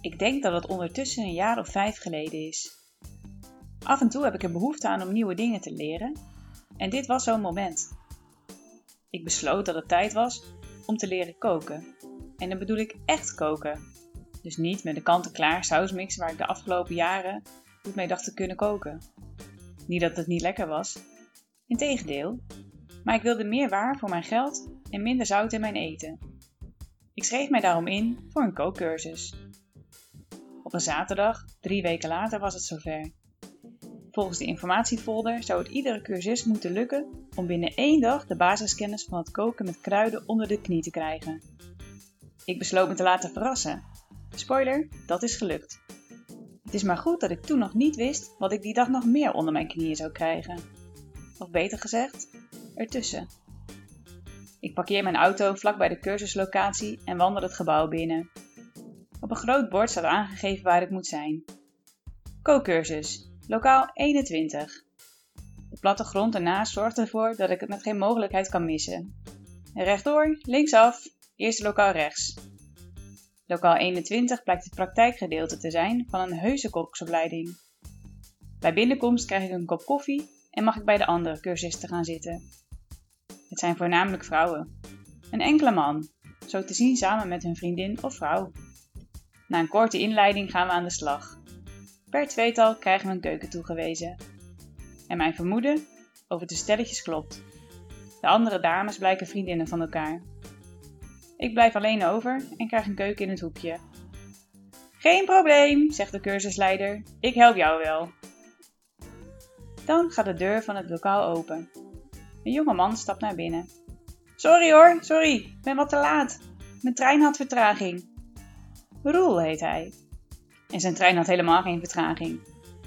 Ik denk dat het ondertussen een jaar of vijf geleden is. Af en toe heb ik er behoefte aan om nieuwe dingen te leren en dit was zo'n moment. Ik besloot dat het tijd was om te leren koken. En dan bedoel ik echt koken. Dus niet met de kant-en-klaar sausmix waar ik de afgelopen jaren goed mee dacht te kunnen koken. Niet dat het niet lekker was. Integendeel. Maar ik wilde meer waar voor mijn geld en minder zout in mijn eten. Ik schreef mij daarom in voor een kookcursus. Op een zaterdag, drie weken later, was het zover. Volgens de informatiefolder zou het iedere cursist moeten lukken om binnen één dag de basiskennis van het koken met kruiden onder de knie te krijgen. Ik besloot me te laten verrassen. Spoiler, dat is gelukt. Het is maar goed dat ik toen nog niet wist wat ik die dag nog meer onder mijn knieën zou krijgen. Of beter gezegd, ertussen. Ik parkeer mijn auto vlak bij de cursuslocatie en wandel het gebouw binnen. Op een groot bord staat aangegeven waar ik moet zijn. Kookcursus, lokaal 21. De plattegrond ernaast zorgt ervoor dat ik het met geen mogelijkheid kan missen. En rechtdoor, linksaf, eerste lokaal rechts. Lokaal 21 blijkt het praktijkgedeelte te zijn van een heuse koksopleiding. Bij binnenkomst krijg ik een kop koffie en mag ik bij de andere cursisten gaan zitten. Het zijn voornamelijk vrouwen. Een enkele man, zo te zien samen met hun vriendin of vrouw. Na een korte inleiding gaan we aan de slag. Per tweetal krijgen we een keuken toegewezen. En mijn vermoeden over de stelletjes klopt. De andere dames blijken vriendinnen van elkaar. Ik blijf alleen over en krijg een keuken in het hoekje. Geen probleem, zegt de cursusleider. Ik help jou wel. Dan gaat de deur van het lokaal open. Een jonge man stapt naar binnen. Sorry hoor, sorry, ik ben wat te laat. Mijn trein had vertraging. Roel heet hij. En zijn trein had helemaal geen vertraging.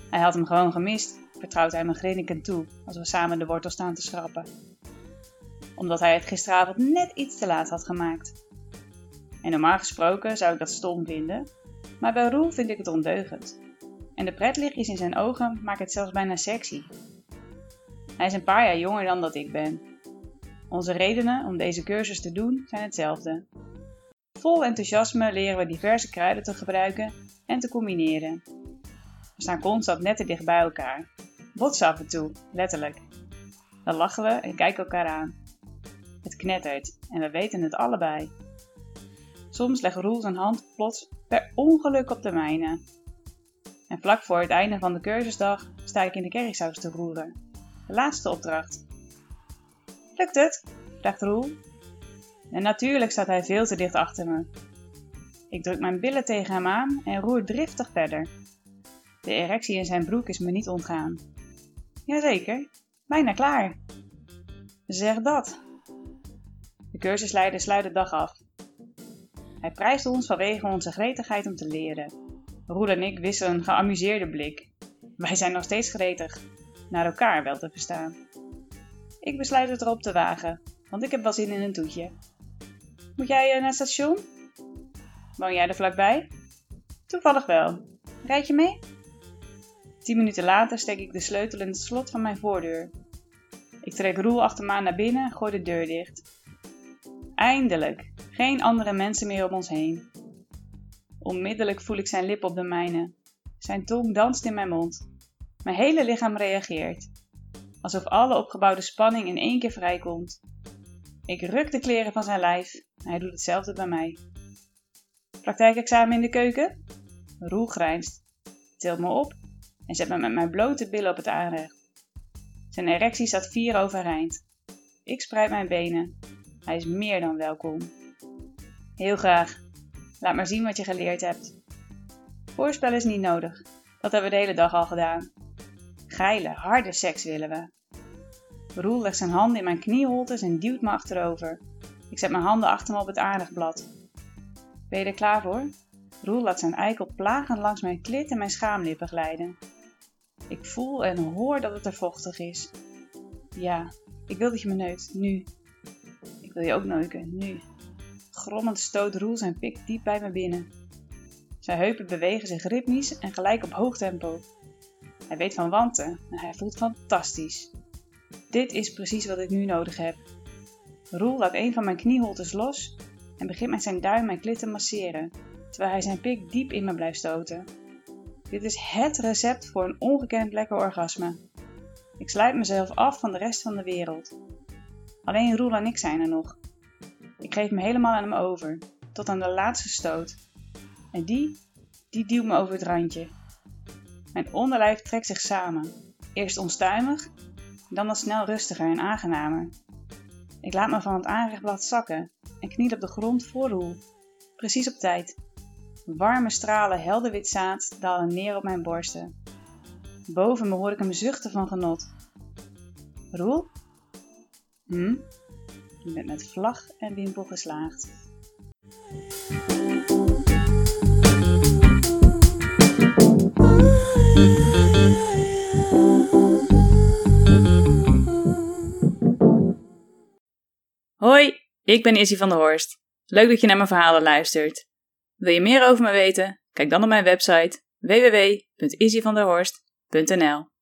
Hij had hem gewoon gemist, vertrouwt hij me grinnikend toe als we samen de wortel staan te schrappen. Omdat hij het gisteravond net iets te laat had gemaakt. En normaal gesproken zou ik dat stom vinden, maar bij Roel vind ik het ondeugend. En de pretlichtjes in zijn ogen maken het zelfs bijna sexy. Hij is een paar jaar jonger dan dat ik ben. Onze redenen om deze cursus te doen zijn hetzelfde. Vol enthousiasme leren we diverse kruiden te gebruiken en te combineren. We staan constant net te dicht bij elkaar. Botsen af en toe, letterlijk. Dan lachen we en kijken elkaar aan. Het knettert en we weten het allebei. Soms legt Roel zijn hand plots per ongeluk op de mijne. En vlak voor het einde van de cursusdag sta ik in de kerksaus te roeren. Laatste opdracht. Lukt het? vraagt Roel. En natuurlijk staat hij veel te dicht achter me. Ik druk mijn billen tegen hem aan en roer driftig verder. De erectie in zijn broek is me niet ontgaan. Jazeker, bijna klaar. Zeg dat. De cursusleider sluit de dag af. Hij prijst ons vanwege onze gretigheid om te leren. Roel en ik wisselen een geamuseerde blik. Wij zijn nog steeds gretig, naar elkaar wel te verstaan. Ik besluit het erop te wagen, want ik heb wel zin in een toetje. Moet jij naar het station? Woon jij er vlakbij? Toevallig wel. Rijd je mee? Tien minuten later steek ik de sleutel in het slot van mijn voordeur. Ik trek Roel achter me naar binnen en gooi de deur dicht. Eindelijk! Geen andere mensen meer om ons heen. Onmiddellijk voel ik zijn lip op de mijne. Zijn tong danst in mijn mond. Mijn hele lichaam reageert. Alsof alle opgebouwde spanning in één keer vrijkomt. Ik ruk de kleren van zijn lijf. Hij doet hetzelfde bij mij. Praktijkexamen in de keuken? Roel grijnst, tilt me op en zet me met mijn blote billen op het aanrecht. Zijn erectie staat vier overeind. Ik spreid mijn benen. Hij is meer dan welkom. Heel graag. Laat maar zien wat je geleerd hebt. Voorspel is niet nodig. Dat hebben we de hele dag al gedaan. Geile, harde seks willen we. Roel legt zijn handen in mijn knieholtes en duwt me achterover. Ik zet mijn handen achter me op het aardigblad. Ben je er klaar voor? Roel laat zijn eikel plagend langs mijn klit en mijn schaamlippen glijden. Ik voel en hoor dat het er vochtig is. Ja, ik wil dat je me neukt, nu. Ik wil je ook neuken, nu. Grommend stoot Roel zijn pik diep bij me binnen. Zijn heupen bewegen zich ritmisch en gelijk op hoog tempo. Hij weet van wanten en hij voelt fantastisch. Dit is precies wat ik nu nodig heb. Roel laat een van mijn knieholtes los en begint met zijn duim mijn klit te masseren, terwijl hij zijn pik diep in me blijft stoten. Dit is HET recept voor een ongekend lekker orgasme. Ik sluit mezelf af van de rest van de wereld. Alleen Roel en ik zijn er nog. Ik geef me helemaal aan hem over, tot aan de laatste stoot. En die, die duwt me over het randje. Mijn onderlijf trekt zich samen. Eerst onstuimig, dan al snel rustiger en aangenamer. Ik laat me van het aanrechtblad zakken en kniel op de grond voor Roel. Precies op tijd. Warme stralen helder wit zaad dalen neer op mijn borsten. Boven me hoor ik hem zuchten van genot. Roel? Hm? Je bent met vlag en wimpel geslaagd. Hoi, ik ben Izzy van der Horst. Leuk dat je naar mijn verhalen luistert. Wil je meer over me weten? Kijk dan op mijn website www.izzyvanderhorst.nl